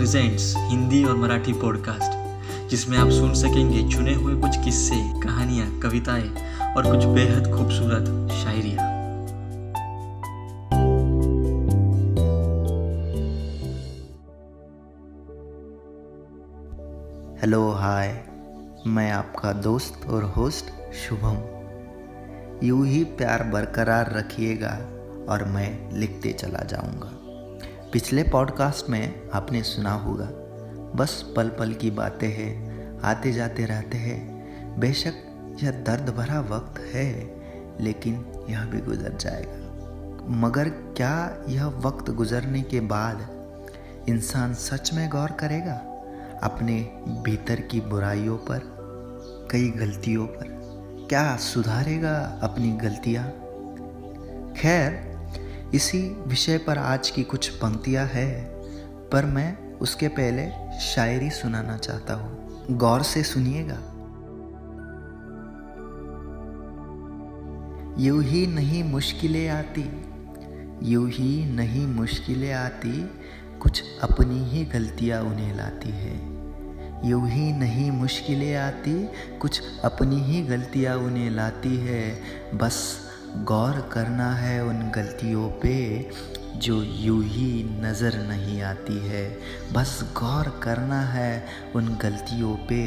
Presents Hindi और Marathi podcast जिसमें आप सुन सकेंगे चुने हुए कुछ किस्से, कहानियाँ, कविताएँ और कुछ बेहद खूबसूरत शायरिया। हेलो हाय मैं आपका दोस्त और होस्ट शुभम। यूँ ही प्यार बरकरार रखिएगा और मैं लिखते चला जाऊँगा। पिछले पॉडकास्ट में आपने सुना होगा, बस पल पल की बातें हैं आते जाते रहते हैं। बेशक यह दर्द भरा वक्त है, लेकिन यह भी गुजर जाएगा। मगर क्या यह वक्त गुजरने के बाद इंसान सच में गौर करेगा अपने भीतर की बुराइयों पर, कई गलतियों पर? क्या सुधारेगा अपनी गलतियाँ? खैर इसी विषय पर आज की कुछ पंक्तियाँ हैं, पर मैं उसके पहले शायरी सुनाना चाहता हूँ। गौर से सुनिएगा। यूँ ही नहीं मुश्किलें आती, यूँ ही नहीं मुश्किलें आती, कुछ अपनी ही गलतियाँ उन्हें लाती है। यूँ ही नहीं मुश्किलें आती, कुछ अपनी ही गलतियाँ उन्हें लाती है, बस गौर करना है उन गलतियों पे जो यूँ ही नज़र नहीं आती है। बस गौर करना है उन गलतियों पे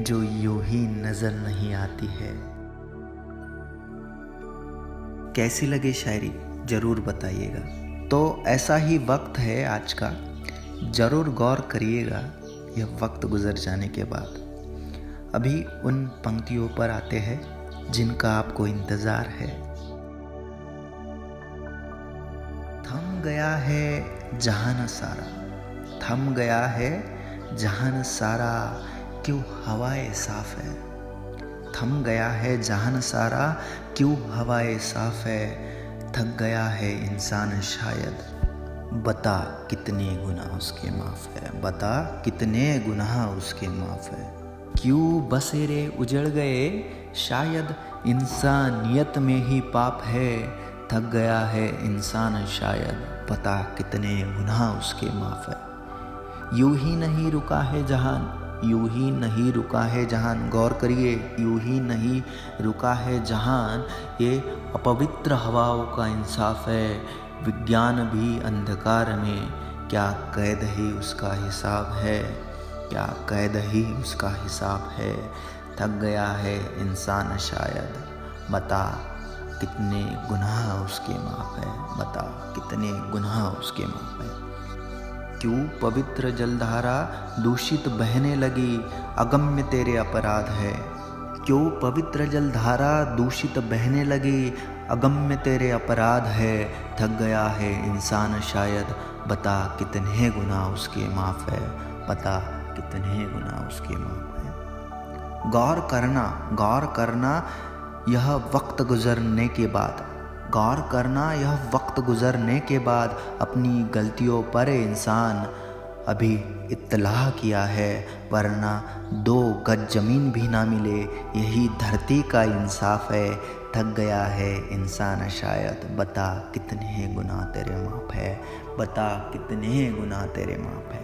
जो यूँ ही नज़र नहीं आती है। कैसी लगे शायरी? ज़रूर बताइएगा। तो ऐसा ही वक्त है आज का। ज़रूर गौर करिएगा, यह वक्त गुजर जाने के बाद। अभी उन पंक्तियों पर आते हैं जिनका आपको इंतज़ार है। थम गया है जहान सारा। थम गया है जहान सारा, क्यों हवाएँ साफ़ है? थम गया है जहान सारा, क्यों हवाएँ साफ़ है? थक गया है इंसान शायद। बता कितने गुनाह उसके माफ़ है? बता कितने गुनाह उसके माफ़ है? क्यों बसेरे उजड़ गए? शायद इंसानियत में ही पाप है। थक गया है इंसान शायद, पता कितने गुनाह उसके माफ़ है। यूँ ही नहीं रुका है जहान, यूँ ही नहीं रुका है जहान। गौर करिए, यूँ ही नहीं रुका है जहान। ये अपवित्र हवाओं का इंसाफ है, विज्ञान भी अंधकार में। क्या कैद ही उसका हिसाब है? क्या कैद ही उसका हिसाब है? थक गया है इंसान शायद, बता कितने गुनाह उसके माफ़ है, बता, कितने गुनाह उसके माफ़ है। क्यों पवित्र जलधारा दूषित बहने लगी, अगम्य तेरे अपराध है। क्यों पवित्र जलधारा दूषित बहने लगी, अगम्य तेरे अपराध है। थक गया है इंसान शायद, बता, कितने गुनाह उसके माफ़ है। बता, कितने गुनाह उसके माफ़ है। गौर करना गौर करना यह वक्त गुज़रने के बाद। गौर करना, यह वक्त गुज़रने के बाद अपनी गलतियों पर इंसान अभी इतलाह किया है, वरना दो गज ज़मीन भी ना मिले। यही धरती का इंसाफ है। थक गया है इंसान शायद। बता कितने गुनाह तेरे माफ़ है। बता कितने गुनाह तेरे माफ़ है।